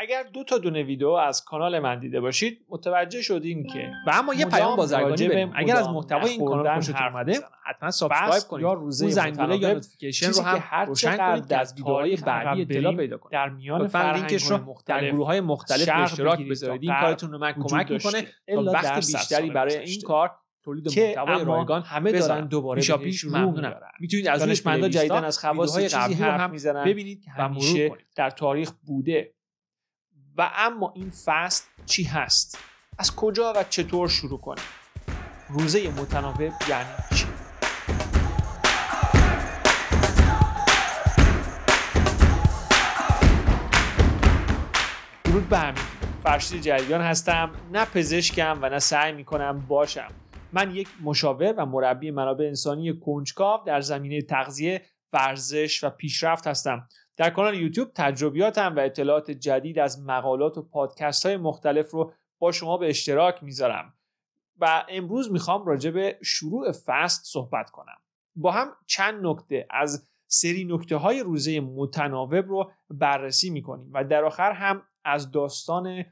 اگر دو تا دونه ویدیو از کانال من دیده باشید متوجه شدین که و اما یه پیام بازرگانی بریم اگر از محتوای این کانال خوشتون اومده حتما سابسکرایب کنید یا روزه زنگوله یا نوتیفیکیشن رو هم روشن کنید از ویدیوهای بعدی اطلاع پیدا کنید در میان لینکش رو در گروه های مختلف اشتراک بذارید. این کارتون رو من کمک می‌کنه. تا وقت بیشتری برای این کار تولید محتوای رایگان همه دارن دوباره پیشا پیش ممنونم می‌تونید از دانشمندا جدیدن از خواص قبلی هم می‌زنن ببینید که همیشه در تاریخ بوده. و اما این فست چی هست؟ از کجا و چطور شروع کنیم؟ روزه متناوب یعنی چی؟ درود به همین فرشید جریان هستم. نه پزشکم و نه سعی می‌کنم باشم. من یک مشاور و مربی منابع انسانی کنجکاو در زمینه تغذیه ورزش و پیشرفت هستم. در کانال یوتیوب تجربیاتم و اطلاعات جدید از مقالات و پادکست های مختلف رو با شما به اشتراک می‌ذارم و امروز می‌خوام راجع به شروع فست صحبت کنم. با هم چند نکته از سری نکته های روزه متناوب رو بررسی می‌کنیم و در آخر هم از داستان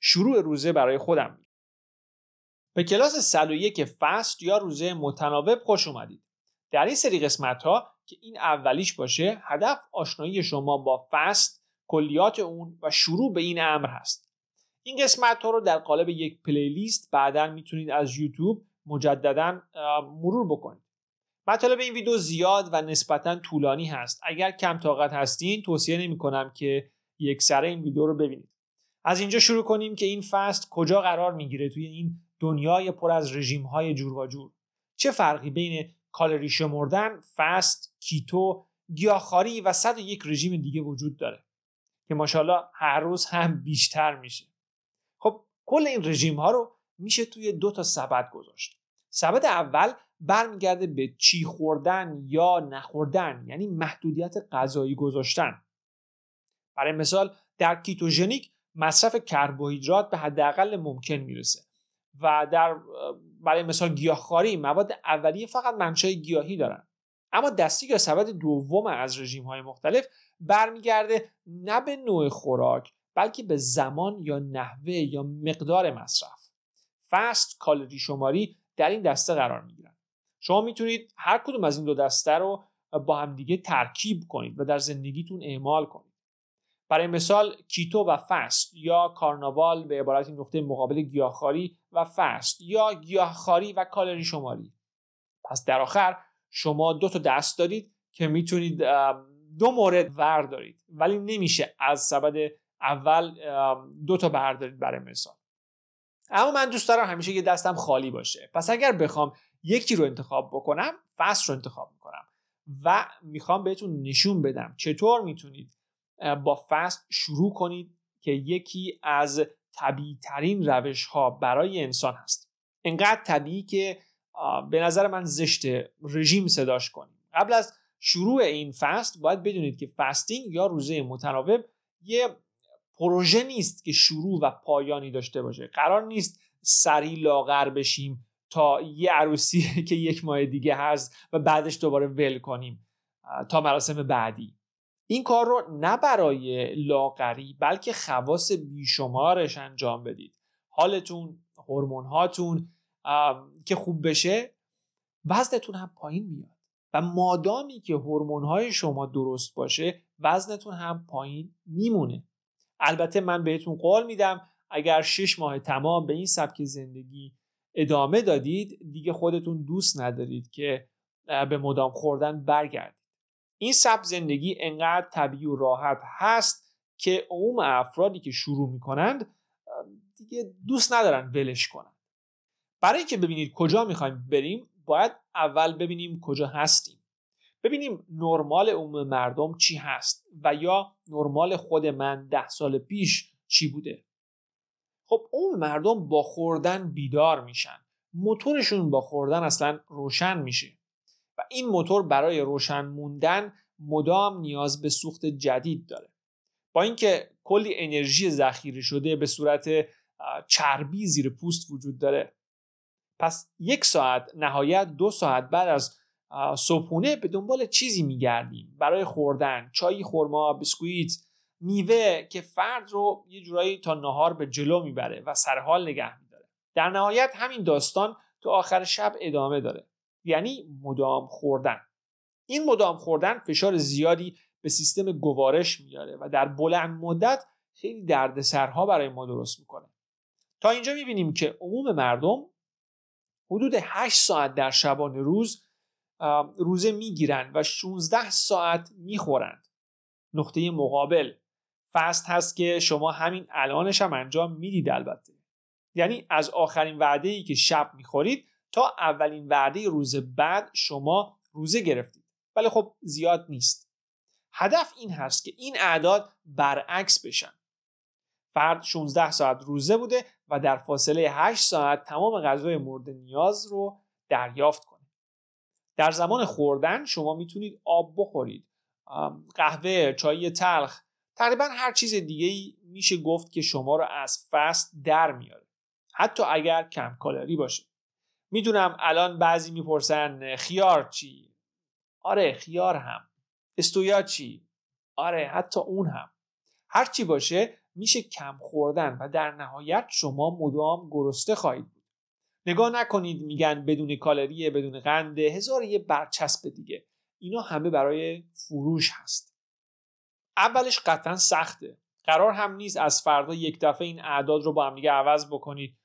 شروع روزه برای خودم. به کلاس 101 فست یا روزه متناوب خوش اومدید. در این سری قسمت ها که این اولیش باشه هدف آشنایی شما با فست کلیات اون و شروع به این امر هست. این قسمت ها رو در قالب یک پلیلیست بعدا می‌تونید از یوتیوب مجددا مرور بکنید. مطالب این ویدیو زیاد و نسبتا طولانی هست. اگر کم طاقت هستین توصیه نمی کنم که یک سر این ویدیو رو ببینید. از اینجا شروع کنیم که این فست کجا قرار می‌گیره توی این دنیای پر از رژیم های جور و جور. چه فرقی بین کالری شمردن fast keto گیاهخواری و صد یک رژیم دیگه وجود داره که ماشاءالله هر روز هم بیشتر میشه. خب کل این رژیم ها رو میشه توی دو تا سبد گذاشت. سبد اول برمیگرده به چی خوردن یا نخوردن یعنی محدودیت غذایی گذاشتن. برای مثال در ketogenic مصرف کربوهیدرات به حداقل ممکن می‌رسه. و در برای مثال گیاهخواری مواد اولیه فقط منشأ گیاهی دارن. اما دسته یا سبد دوم از رژیم های مختلف برمیگرده نه به نوع خوراک بلکه به زمان یا نحوه یا مقدار مصرف. فست کالری شماری در این دسته قرار می‌گیرن. شما می‌تونید هر کدوم از این دو دسته رو با همدیگه ترکیب کنید و در زندگیتون اعمال کنید. برای مثال کیتو و فست یا کارنیوور به عبارت نقطه مقابل گیاهخواری و فست یا گیاهخواری و کالری شماری. پس در آخر شما دو تا دست دارید که می‌تونید دو مورد وردارید ولی نمیشه از سبد اول دو تا بردارید برای مثال. اما من دوست دارم همیشه یه دستم خالی باشه. پس اگر بخوام یکی رو انتخاب بکنم فست رو انتخاب می‌کنم. و می‌خوام بهتون نشون بدم چطور می‌تونید با فست شروع کنید که یکی از طبیعی ترین روش ها برای انسان هست. انقدر طبیعی که به نظر من زشت رژیم صداش کنید قبل از شروع این فست باید بدونید که فستینگ یا روزه متناوب یه پروژه نیست که شروع و پایانی داشته باشه. قرار نیست سری لاغر بشیم تا یه عروسی که یک ماه دیگه هست و بعدش دوباره ول کنیم تا مراسم بعدی. این کار رو نه برای لاغری بلکه خواص بیشمارش انجام بدید. حالتون هورمون هاتون که خوب بشه وزنتون هم پایین میاد. و مادامی که هورمون های شما درست باشه وزنتون هم پایین میمونه. البته من بهتون قول میدم اگر شش ماه تمام به این سبک زندگی ادامه دادید دیگه خودتون دوست ندارید که به مدام خوردن برگردید. این سب زندگی انقدر طبیعی و راحت هست که عموم افرادی که شروع می‌کنند دیگه دوست ندارن ولش کنند برای اینکه ببینید کجا می‌خوایم بریم باید اول ببینیم کجا هستیم. ببینیم نرمال عموم مردم چی هست و یا نرمال خود من ده سال پیش چی بوده. خب عموم مردم با خوردن بیدار میشن. موتورشون با خوردن اصلا روشن میشه. و این موتور برای روشن موندن مدام نیاز به سوخت جدید داره. با اینکه کلی انرژی ذخیره شده به صورت چربی زیر پوست وجود داره. پس یک ساعت نهایت دو ساعت بعد از صبحونه به دنبال چیزی میگردیم. برای خوردن چای خورما بسکویت میوه که فرد رو یه جورایی تا نهار به جلو می‌بره و سرحال نگه میداره. در نهایت همین داستان تو آخر شب ادامه داره. یعنی مدام خوردن. این مدام خوردن فشار زیادی به سیستم گوارش میاره و در بلند مدت خیلی دردسرها برای ما درست می‌کنه. تا اینجا می‌بینیم که عموم مردم حدود 8 ساعت در شبانه روز روزه می‌گیرند و 16 ساعت می‌خورند. نقطه مقابل. فست هست که شما همین الانش هم انجام می‌دید البته. یعنی از آخرین وعده ای که شب می‌خورید تا اولین وعده روز بعد شما روزه گرفتید. ولی خب زیاد نیست. هدف این هست که این اعداد برعکس بشن. فرد 16 ساعت روزه بوده و در فاصله 8 ساعت تمام غذای مورد نیاز رو دریافت کنه. در زمان خوردن شما می‌تونید آب بخورید قهوه چای تلخ تقریبا هر چیز دیگه ای میشه گفت که شما رو از فست در میاره. حتی اگر کم کالری باشه. می‌دونم الان بعضی می‌پرسن خیار چی؟ آره خیار هم. استویا چی؟ آره حتی اون هم. هر چی باشه میشه کم خوردن و در نهایت شما مدام گرسنه خواهید بود. نگاه نکنید میگن بدون کالری بدون قنده هزار یه برچسب دیگه. اینا همه برای فروش هست. اولش قطعا سخته. قرار هم نیست از فردا یک دفعه این اعداد رو با هم دیگه عوض بکنید.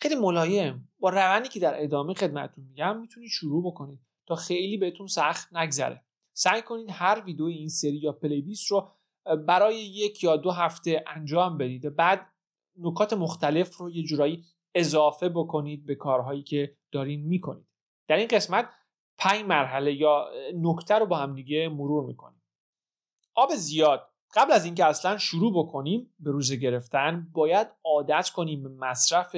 خیلی ملایم با روندی که در ادامه خدمتتون میگم می‌تونید شروع بکنید تا خیلی بهتون سخت نگذره. سعی کنید هر ویدیو این سری یا پلیلیست رو برای یک یا دو هفته انجام بدید. بعد نکات مختلف رو یه جورایی اضافه بکنید به کارهایی که دارین می‌کنید. در این قسمت پنج مرحله یا نکته رو با هم دیگه مرور می‌کنیم. آب زیاد. قبل از اینکه اصلا شروع بکنیم به روزه گرفتن باید عادت کنیم به مصرف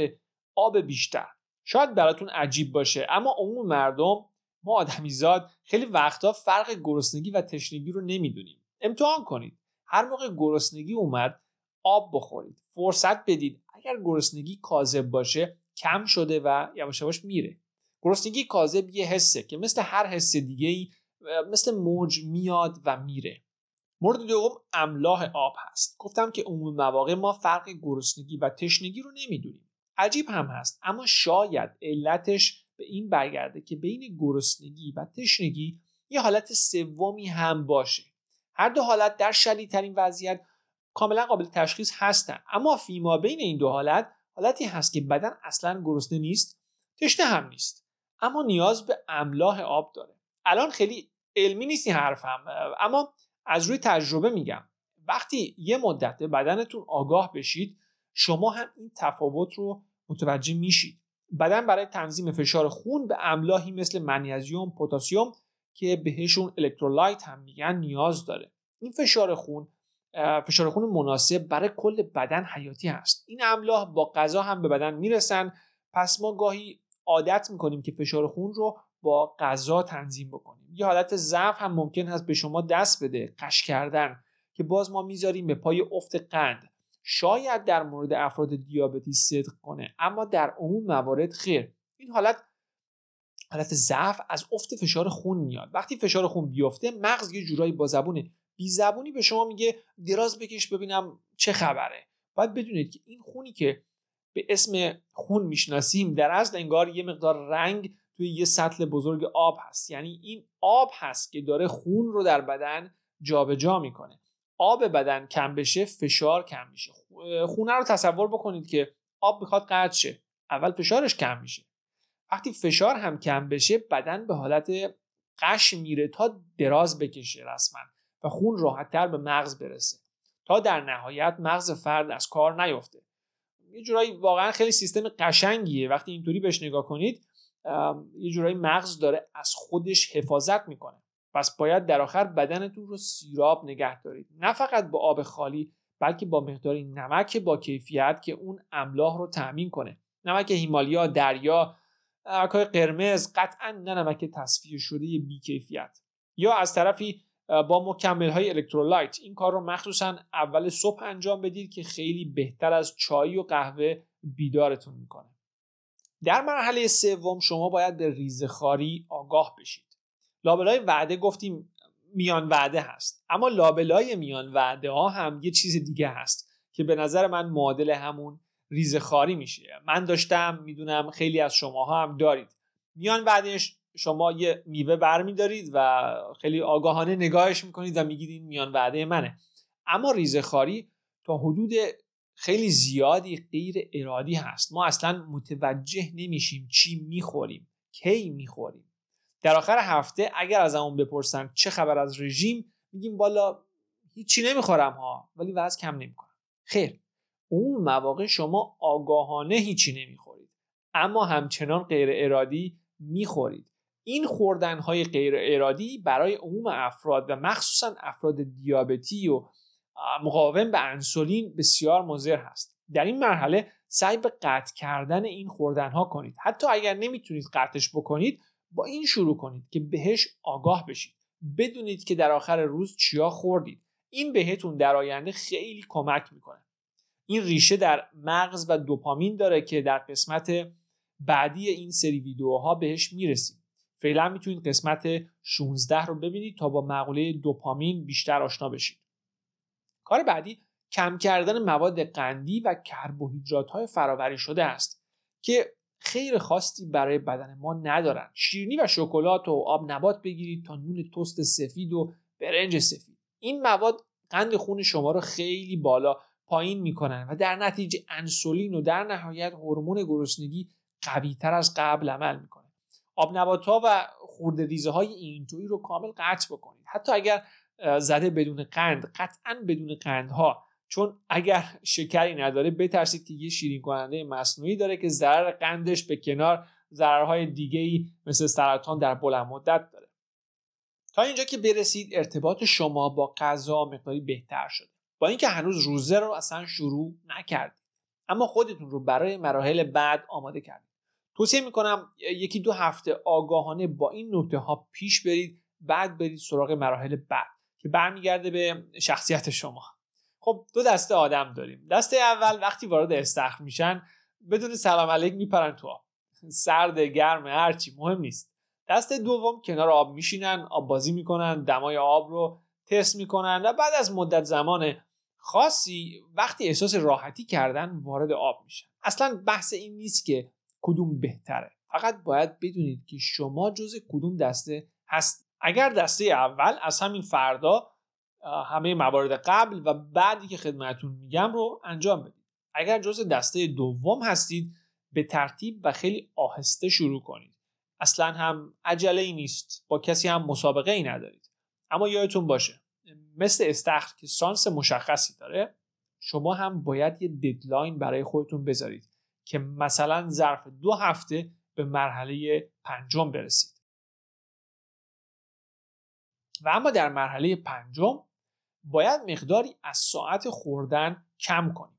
آب بیشتر. شاید براتون عجیب باشه اما عموم مردم ما آدمیزاد خیلی وقتا فرق گرسنگی و تشنگی رو نمی‌دونیم. امتحان کنید. هر موقع گرسنگی اومد آب بخورید. فرصت بدید. اگر گرسنگی کاذب باشه کم شده و یواش یواش میره. گرسنگی کاذب یه حسه که مثل هر حس دیگه ای مثل موج میاد و میره. مورد دوم املاح آب هست. گفتم که عموم مواقع ما فرق گرسنگی و تشنگی رو نمی‌دونیم. عجیب هم هست. اما شاید علتش به این برگرده که بین گرسنگی و تشنگی یه حالت سومی هم باشه. هر دو حالت در شدیدترین وضعیت کاملا قابل تشخیص هستن. اما فیما بین این دو حالت حالتی هست که بدن اصلا گرسنه نیست تشنه هم نیست. اما نیاز به املاح آب داره. الان خیلی علمی نیست این حرفم اما از روی تجربه میگم. وقتی یه مدت بدنتون آگاه بشید شما هم این تفاوت رو متوجه میشید. بدن برای تنظیم فشار خون به املاحی مثل منیزیم پتاسیم که بهشون الکترولایت هم میگن نیاز داره. این فشار خون فشار خون مناسب برای کل بدن حیاتی هست. این املاح با غذا هم به بدن می‌رسن. پس ما گاهی عادت می‌کنیم که فشار خون رو با غذا تنظیم بکنیم. یه حالت ضعف هم ممکن هست به شما دست بده قش کردن که باز ما می‌ذاریم به پای افت قند. شاید در مورد افراد دیابتی صدق کنه اما در عموم موارد خیر. این حالت حالت ضعف از افت فشار خون میاد. وقتی فشار خون بیفته مغز یه جورایی با زبون بی زبونی به شما میگه دراز بکش ببینم چه خبره. باید بدونید که این خونی که به اسم خون می‌شناسیم در اصل انگار یه مقدار رنگ توی یه سطل بزرگ آب هست. یعنی این آب هست که داره خون رو در بدن جابجا جا می‌کنه. آب بدن کم بشه فشار کم میشه. خونه رو تصور بکنید که آب می‌خواد قطع شه. اول فشارش کم میشه. وقتی فشار هم کم بشه بدن به حالت قش میره تا دراز بکشه رسما و خون راحتتر به مغز برسه. تا در نهایت مغز فرد از کار نیفته. یه جورایی واقعا خیلی سیستم قشنگیه. وقتی اینطوری بهش نگاه کنید یه جورایی مغز داره از خودش حفاظت می‌کنه. پس باید در آخر بدنتون رو سیراب نگه دارید. نه فقط با آب خالی بلکه با مقداری نمک با کیفیت که اون املاح رو تأمین کنه. نمک هیمالیا دریا نمکهای قرمز قطعا نه نمک تصفیه شده بیکیفیت. یا از طرفی با مکمل های الکترولایت. این کار رو مخصوصا اول صبح انجام بدید که خیلی بهتر از چای و قهوه بیدارتون می‌کنه. در مرحله سوم شما باید به ریزخاری آگاه بشید. لابلای وعده گفتیم میان وعده هست. اما لابلای میان وعده ها هم یه چیز دیگه هست که به نظر من معادل همون ریزخاری میشه. من داشتم می‌دونم خیلی از شماها هم دارید. میان بعدش شما یه میوه برمیدارید و خیلی آگاهانه نگاهش می‌کنید و میگید این میان وعده منه. اما ریزخاری تا حدود خیلی زیادی غیر ارادی هست. ما اصلا متوجه نمیشیم چی می‌خوریم کی می‌خوریم. در آخر هفته اگر از همون بپرسن چه خبر از رژیم میگیم بالا هیچی نمی‌خورم ها ولی وزن کم نمی‌کنم خیر اون مواقع شما آگاهانه هیچی نمی‌خورید اما همچنان غیر ارادی می‌خورید. این خوردن های غیر ارادی برای عموم افراد و مخصوصا افراد دیابتی و مقاوم به انسولین بسیار مضر هست. در این مرحله سعی به قطع کردن این خوردن ها کنید. حتی اگر نمی‌تونید قطعش بکنید با این شروع کنید که بهش آگاه بشید. بدونید که در آخر روز چیا خوردید. این بهتون در آینده خیلی کمک می‌کنه. این ریشه در مغز و دوپامین داره که در قسمت بعدی این سری ویدیوها بهش می‌رسیم. فعلا می‌تونید قسمت 16 رو ببینید تا با مقوله دوپامین بیشتر آشنا بشید. کار بعدی کم کردن مواد قندی و کربوهیدرات های فراوری شده است که خیر خاصی برای بدن ما ندارن. شیرینی و شکلات و آب نبات بگیرید تا نون تست سفید و برنج سفید. این مواد قند خون شما رو خیلی بالا پایین می‌کنن و در نتیجه انسولین و در نهایت هورمون گرسنگی قوی تر از قبل عمل می‌کنه. آب نبات ها و خورده ریزه های اینطوری رو کامل قطع بکنید. حتی اگر زده بدون قند قطعا بدون قندها چون اگر شکری نداره بترسید که یه شیرین کننده مصنوعی داره که ضرر قندش به کنار ضررهای دیگه ای مثل سرطان در بلند مدت داره. تا اینجا که برسید ارتباط شما با غذا مقداری بهتر شده. با اینکه هنوز روزه رو اصلا شروع نکردید. اما خودتون رو برای مراحل بعد آماده کردید. توصیه می‌کنم یکی دو هفته آگاهانه با این نکته ها پیش برید بعد برید سراغ مراحل بعد که برمیگرده به شخصیت شما. خب دو دسته آدم داریم. دسته اول وقتی وارد استخر میشن بدون سلام علیک میپرن تو آب. سرد گرم هرچی مهم نیست. دسته دوم کنار آب میشینن آب بازی می‌کنن دمای آب رو تست می‌کنن و بعد از مدت زمان خاصی وقتی احساس راحتی کردن وارد آب میشن. اصلا بحث این نیست که کدوم بهتره. فقط باید بدونید که شما جز کدوم دسته هست اگر دسته اول از همین فردا همه موارد قبل و بعدی که خدمتون میگم رو انجام بدید. اگر جز دسته دوم هستید به ترتیب و خیلی آهسته شروع کنید. اصلا هم عجله ای نیست. با کسی هم مسابقه ای ندارید. اما یادتون باشه مثل استخر که سانس مشخصی داره شما هم باید یه ددلاین برای خودتون بذارید که مثلا ظرف دو هفته به مرحله پنجم برسید. و اما در مرحله پنجم باید مقداری از ساعت خوردن کم کنید.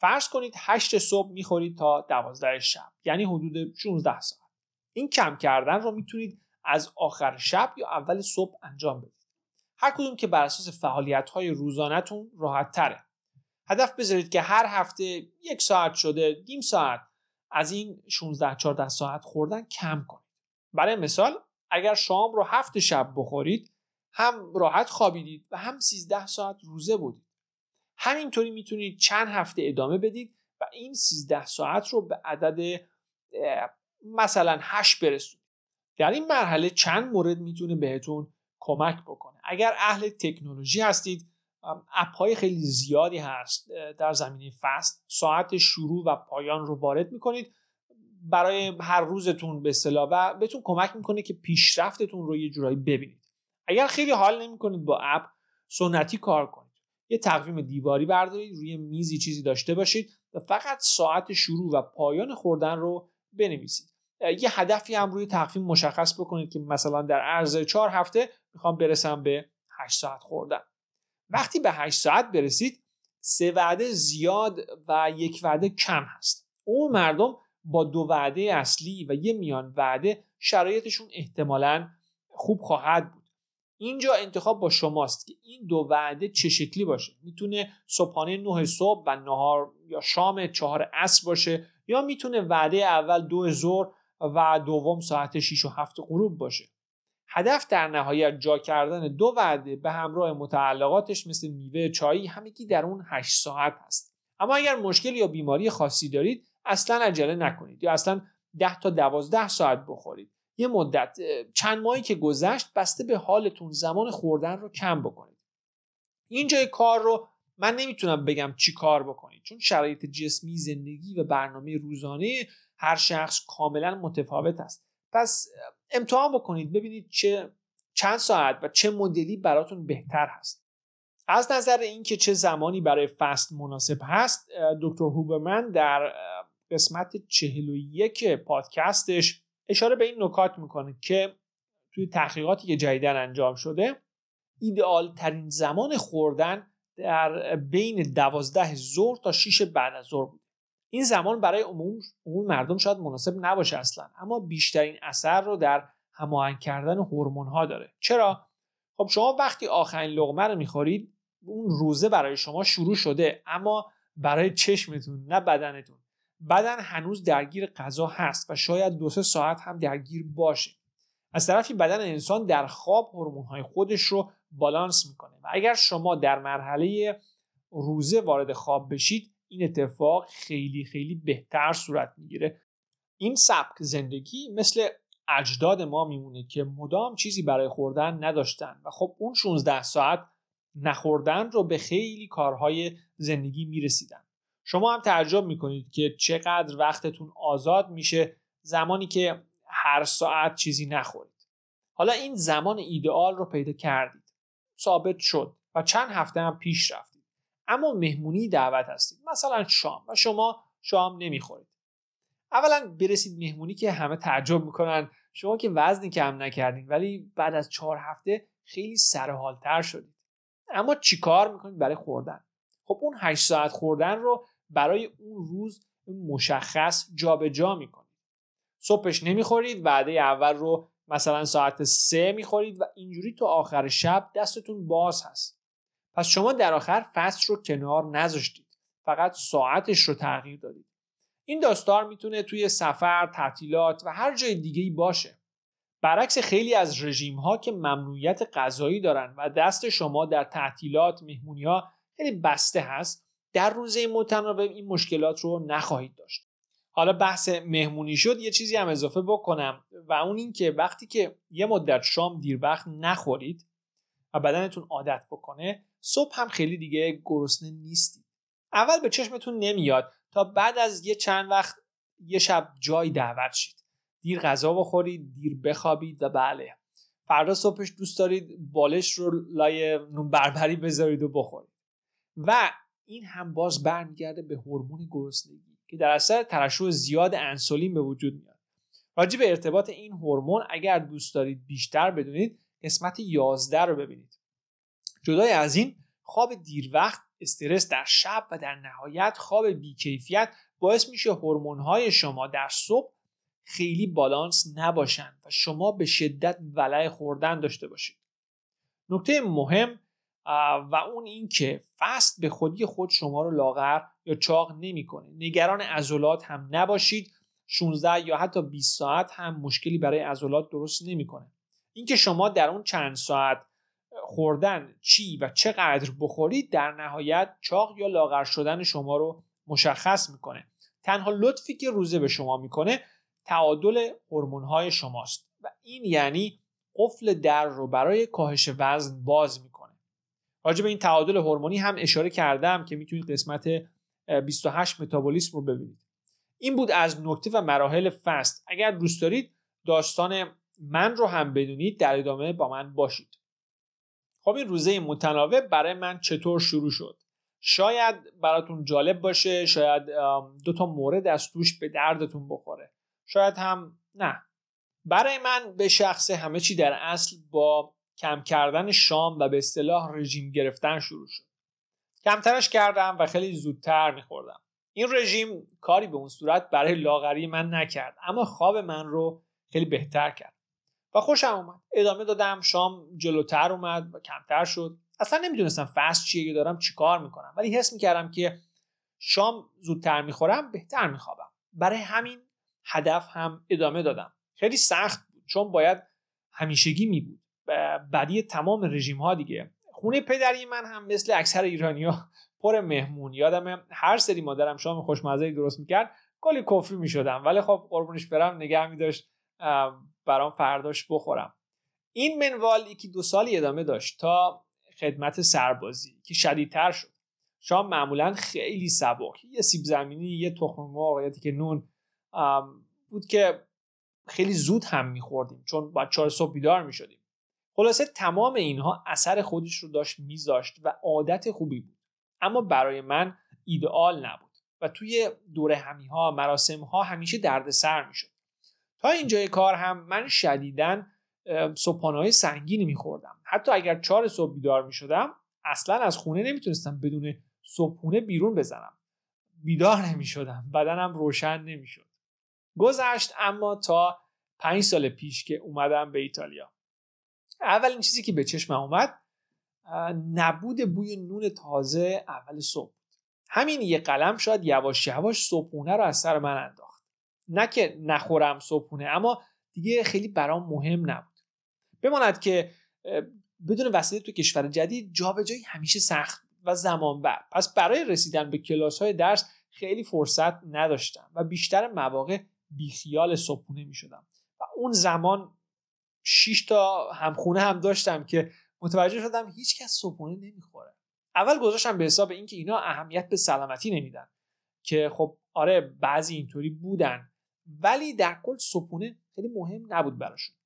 فرض کنید 8 صبح می‌خورید تا 12 شب یعنی حدود 16 ساعت. این کم کردن رو می‌تونید از آخر شب یا اول صبح انجام بدید. هر کدوم که بر اساس فعالیت های روزانهتون راحت تره. هدف بذارید که هر هفته یک ساعت شده نیم ساعت از این 16 14 ساعت خوردن کم کنید. برای مثال اگر شام رو هفت شب بخورید هم راحت خوابیدید و هم 13 ساعت روزه بودید. همینطوری می‌تونید چند هفته ادامه بدید و این 13 ساعت رو به عدد مثلا 8 برسونید. در این مرحله چند مورد می‌تونه بهتون کمک بکنه. اگر اهل تکنولوژی هستید اپ های خیلی زیادی هست در زمینه فست ساعت شروع و پایان رو وارد می‌کنید. برای هر روزتون به اصطلاح و بهتون کمک می‌کنه که پیشرفتتون رو یه جورایی ببینید. اگر خیلی حال نمی‌کنید با اپ سنتی کار کنید. یه تقویم دیواری بردارید روی میزی چیزی داشته باشید و فقط ساعت شروع و پایان خوردن رو بنویسید. یه هدفی هم روی تقویم مشخص بکنید که مثلا در عرض چهار هفته می‌خوام برسم به 8 ساعت خوردن. وقتی به 8 ساعت برسید سه وعده زیاد و یک وعده کم هست. اون مردم با دو وعده اصلی و یه میان وعده شرایطشون احتمالا خوب خواهد بود. اینجا انتخاب با شماست که این دو وعده چه شکلی باشه؟ می‌تونه صبحانه 9 صبح و نهار یا شام چهار عصر باشه یا می‌تونه وعده اول دو ظهر و دوم ساعت 6 و 7 غروب باشه. هدف در نهایت جا کردن دو وعده به همراه متعلقاتش مثل میوه چایی همگی در اون 8 ساعت هست. اما اگر مشکل یا بیماری خاصی دارید اصلا عجله نکنید یا اصلا 10 تا 12 ساعت بخورید. یه مدت چند ماهی که گذشت بسته به حالتون زمان خوردن رو کم بکنید. اینجای کار رو من نمی‌تونم بگم چی کار بکنید چون شرایط جسمی زندگی و برنامه روزانه هر شخص کاملا متفاوت است. پس امتحان بکنید ببینید چه چند ساعت و چه مدلی براتون بهتر هست. از نظر اینکه چه زمانی برای فست مناسب هست دکتر هوبرمن در قسمت 41 پادکستش اشاره به این نکات می‌کنه که توی تحقیقاتی که جدیدن انجام شده ایدئال ترین زمان خوردن در بین دوازده ظهر تا 6 بعد از ظهر بود این زمان برای عموم, عموم مردم شاید مناسب نباشه اصلا اما بیشترین اثر رو در هماهنگ کردن هورمون ها داره. چرا؟ خب شما وقتی آخرین لغمه رو می‌خورید اون روزه برای شما شروع شده اما برای چشمتون نه بدنتون. بدن هنوز درگیر غذا هست و شاید دو سه ساعت هم درگیر باشه. از طرفی بدن انسان در خواب هورمون های خودش رو بالانس می‌کنه و اگر شما در مرحله روزه وارد خواب بشید این اتفاق خیلی خیلی بهتر صورت می‌گیره. این سبک زندگی مثل اجداد ما میمونه که مدام چیزی برای خوردن نداشتن و خب اون 16 ساعت نخوردن رو به خیلی کارهای زندگی می‌رسیدن. شما هم تعجب می‌کنید که چقدر وقتتون آزاد میشه زمانی که هر ساعت چیزی نخورید. حالا این زمان ایدئال رو پیدا کردید. ثابت شد و چند هفته هم پیش رفتید. اما مهمونی دعوت هستید. مثلا شام. و شما شام نمی‌خورید. اولا برسید مهمونی که همه تعجب می‌کنن. شما که وزنی کم نکردین ولی بعد از چهار هفته خیلی سرحالتر شدید. اما چیکار می‌کنید؟ برای خوردن. خب اون 8 ساعت خوردن رو برای اون روز مشخص جابجا جا می‌کنید. صبحش نمی‌خورید وعده اول رو مثلا ساعت سه می‌خورید و اینجوری تا آخر شب دستتون باز هست. پس شما در آخر فصل رو کنار نذاشتید. فقط ساعتش رو تغییر دادید. این داستار می‌تونه توی سفر، تعطیلات و هر جای دیگه باشه. برعکس خیلی از رژیم ها که ممنوعیت غذایی دارن و دست شما در تعطیلات، مهمونی ها خیلی بسته هست، در روزه متناوب این مشکلات رو نخواهید داشت. حالا بحث مهمونی شد یه چیزی هم اضافه بکنم و اون این که وقتی که یه مدت شام دیر وقت نخورید و بدنتون عادت بکنه صبح هم خیلی دیگه گرسنه نیستید. اول به چشمتون نمیاد تا بعد از یه چند وقت یه شب جای دعوت شید. دیر غذا بخورید دیر بخوابید و بله. فردا صبحش دوست دارید بالش رو لای نون بربری بذارید و بخورید. و این هم باز برمیگرده به هورمون گرسنگی که در اثر ترشح زیاد انسولین به وجود میاد. راجع به ارتباط این هورمون اگر دوست دارید بیشتر بدونید قسمت 11 رو ببینید. جدای از این خواب دیر وقت استرس در شب و در نهایت خواب بیکیفیت باعث میشه های شما در صبح خیلی بالانس نباشند و شما به شدت ولع خوردن داشته باشید. نکته مهم و اون این که فست به خودی خود شما رو لاغر یا چاق نمی‌کنه. نگران عضلات هم نباشید. 16 یا حتی 20 ساعت هم مشکلی برای عضلات درست نمی‌کنه. اینکه شما در اون چند ساعت خوردن چی و چقدر بخورید در نهایت چاق یا لاغر شدن شما رو مشخص می‌کنه. تنها لطفی که روزه به شما می‌کنه تعادل های شماست. و این یعنی قفل در رو برای کاهش وزن باز می‌کنه. راجع به این تعادل هورمونی هم اشاره کردم که می‌تونید قسمت 28 متابولیسم رو ببینید. این بود از نکته و مراحل فست اگر دوست دارید داستان من رو هم بدونید در ادامه با من باشید. خب این روزه متناوب برای من چطور شروع شد؟ شاید براتون جالب باشه شاید دو تا مورد از توش به دردتون بخوره. شاید هم نه. برای من به شخص همه چی در اصل با کم کردن شام و به اصطلاح رژیم گرفتن شروع شد. کمترش کردم و خیلی زودتر میخوردم. این رژیم کاری به اون صورت برای لاغری من نکرد اما خواب من رو خیلی بهتر کرد. و خوشم اومد. ادامه دادم شام جلوتر اومد و کمتر شد. اصلا نمی‌دونستم فست چیه که دارم چیکار می‌کنم ولی حس می‌کردم که شام زودتر می‌خورم بهتر میخوابم. برای همین هدف هم ادامه دادم. خیلی سخت بود چون باید همیشگی می بود بدی تمام رژیم ها دیگه. خونه پدری من هم مثل اکثر ایرانیا پر مهمون. یادم هر سری مادرم شام خوشمزه درست می‌کرد کلی کفری می‌شدم. ولی خب قربونش برم نگه میداشت برام فرداش بخورم. این منوال یکی دو سالی ادامه داشت تا خدمت سربازی که شدیدتر شد. شام معمولا خیلی سبک. یه سیب زمینی یه تخم مرغ یا که نون بود که خیلی زود هم میخوردیم. چون باید چهار صبح بیدار می‌شدیم. خلاصه تمام اینها اثر خودش رو داشت میذاشت و عادت خوبی بود. اما برای من ایدئال نبود و توی دوره همی ها مراسم ها همیشه دردسر می‌شد. تا اینجای کار هم من شدیداً صبحانه سنگینی میخوردم. حتی اگر چهار صبح بیدار می‌شدم اصلا از خونه نمی‌تونستم بدون صبحونه بیرون بزنم. بیدار نمی‌شدم. بدنم روشن نمی‌شد. گذشت اما تا پنج سال پیش که اومدم به ایتالیا. اولین چیزی که به چشمم اومد نبود بوی نون تازه اول صبح. همین یه قلم شاید یواش یواش صبحونه رو از سر من انداخت. نه که نخورم صبحونه اما دیگه خیلی برام مهم نبود. بماند که بدون وسیله تو کشور جدید جابجایی همیشه سخت و زمان بر. پس برای رسیدن به کلاس های درس خیلی فرصت نداشتم و بیشتر مواقع بیخیال صبحونه می شدم و اون زمان 6 تا همخونه هم داشتم که متوجه شدم هیچ کس صبحونه نمی‌خوره. اول گذاشتم به حساب اینکه اینا اهمیت به سلامتی نمیدن که خب آره بعضی اینطوری بودن ولی در کل صبحونه خیلی مهم نبود براشون.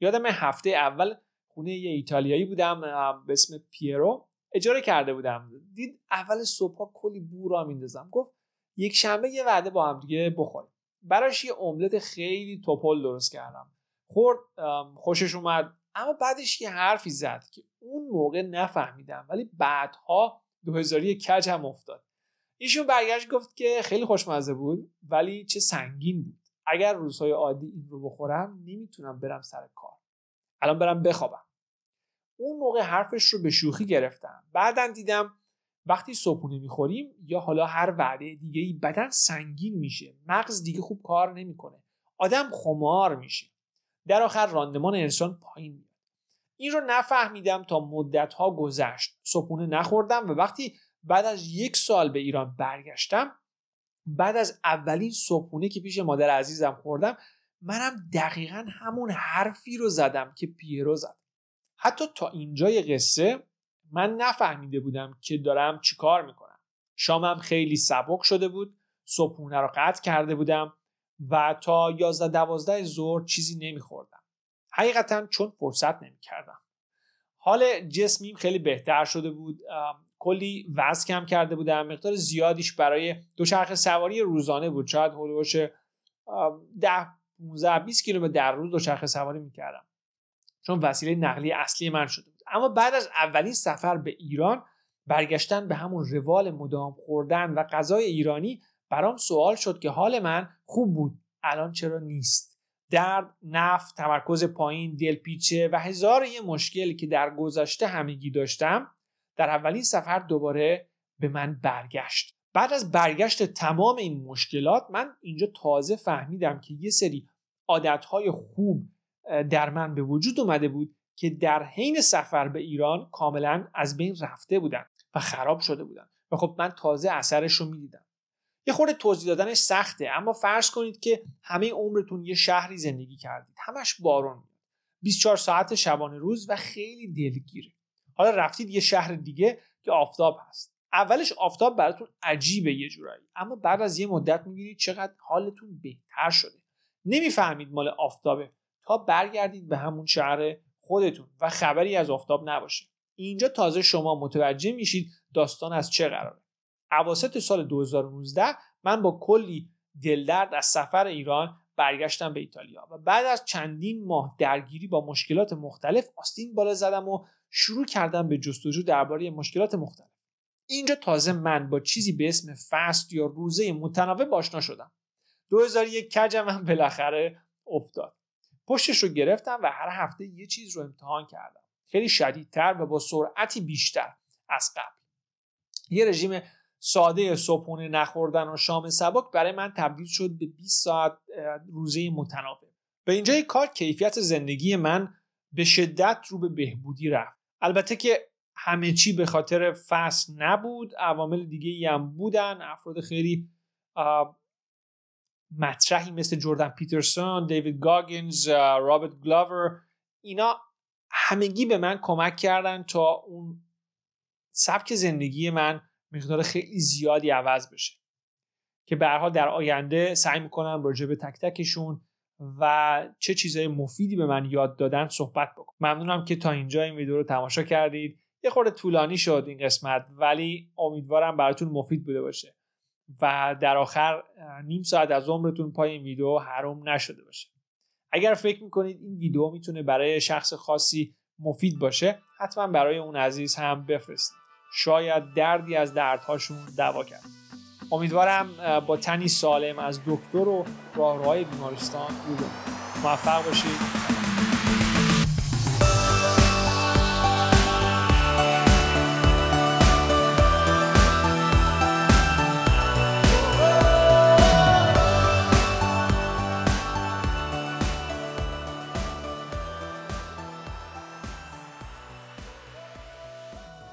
یادم هفته اول خونه یه ایتالیایی بودم به اسم پیرو. اجاره کرده بودم. دید اول صبح کلی بو را میندازم. گفت یک شنبه یه وعده با هم دیگه بخوریم. براش یه املت خیلی توپل درست کردم. خورد خوشش اومد. اما بعدش یه حرفی زد که اون موقع نفهمیدم ولی بعدها دو هزاری کج هم افتاد. ایشون برگشت گفت که خیلی خوشمزه بود ولی چه سنگین بود. اگر روزهای عادی این رو بخورم نمی‌تونم برم سر کار. الان برم بخوابم. اون موقع حرفش رو به شوخی گرفتم. بعدا دیدم وقتی صبحونه می‌خوریم یا حالا هر وعده دیگه ای بدن سنگین میشه. مغز دیگه خوب کار نمی‌کنه. آدم خمار میشه. در آخر راندمان انسان پایین میاد. این رو نفهمیدم تا مدت ها گذشت. صبحونه نخوردم و وقتی بعد از یک سال به ایران برگشتم بعد از اولین صبحونه که پیش مادر عزیزم خوردم منم دقیقا همون حرفی رو زدم که پیرو زد. حتی تا اینجای قصه من نفهمیده بودم که دارم چیکار می‌کنم. شامم خیلی سبک شده بود صبحونه رو قطع کرده بودم. و تا 11 12 ظهر چیزی نمیخوردم. حقیقتا چون فرصت نمی‌کردم. حال جسمیم خیلی بهتر شده بود. کلی وزن کم کرده بودم. مقدار زیادیش برای دوچرخه سواری روزانه بود. شاید هلوش ده 15 20 کیلومتر در روز دوچرخه سواری می‌کردم. چون وسیله نقلیه اصلی من شده بود. اما بعد از اولین سفر به ایران برگشتن به همون روال مدام خوردن و غذای ایرانی برام سوال شد که حال من خوب بود. الان چرا نیست؟ درد نفت تمرکز پایین دلپیچه و هزار یه مشکل که در گذشته همگی داشتم در اولین سفر دوباره به من برگشت. بعد از برگشت تمام این مشکلات من اینجا تازه فهمیدم که یه سری عادتهای خوب در من به وجود اومده بود که در حین سفر به ایران کاملا از بین رفته بودن و خراب شده بودن. و خب من تازه اثرش رو می‌دیدم. یه خورده توضیح دادنش سخته اما فرض کنید که همه عمرتون یه شهری زندگی کردید. همش بارون. میاد 24 ساعت شبانه روز و خیلی دلگیره. حالا رفتید یه شهر دیگه که آفتاب هست. اولش آفتاب براتون عجیبه یه جورایی اما بعد از یه مدت می‌بینید چقدر حالتون بهتر شده. نمی‌فهمید مال آفتابه تا برگردید به همون شهر خودتون و خبری از آفتاب نباشه. اینجا تازه شما متوجه میشید داستان از چه قراره. اواسط سال 2019 من با کلی دلدرد از سفر ایران برگشتم به ایتالیا و بعد از چندین ماه درگیری با مشکلات مختلف آستین بالا زدم و شروع کردم به جستجو درباره مشکلات مختلف. اینجا تازه من با چیزی به اسم فست یا روزه متنوع آشنا شدم. 2001 کجم هم بالاخره افتاد. پشتش رو گرفتم و هر هفته یه چیز رو امتحان کردم. خیلی شدیدتر و با سرعتی بیشتر از قبل. یه رژیم ساده صبحونه نخوردن و شام سبک برای من تبدیل شد به 20 ساعت روزه متناوب. به اینجای کار کیفیت زندگی من به شدت رو به بهبودی رفت. البته که همه چی به خاطر فصل نبود عوامل دیگه هم بودن افراد خیلی مطرحی مثل جردن پیترسون دیوید گاگنز رابرت گلاور اینا همگی به من کمک کردن تا اون سبک زندگی من مقدار خیلی زیادی عوض بشه. که به حال در آینده سعی می‌کنم راجع به تک تکشون و چه چیزهای مفیدی به من یاد دادن صحبت بکنم. ممنونم که تا اینجا این ویدیو رو تماشا کردید. یه خورده طولانی شد این قسمت ولی امیدوارم براتون مفید بوده باشه و در آخر نیم ساعت از عمرتون پای این ویدیو حروم نشده باشه. اگر فکر می‌کنید این ویدیو می‌تونه برای شخص خاصی مفید باشه حتما برای اون عزیز هم بفرستید. شاید دردی از دردهاشون دوا کرد. امیدوارم با تنی سالم از دکتر و راهروهای بیمارستان رو موفق باشید.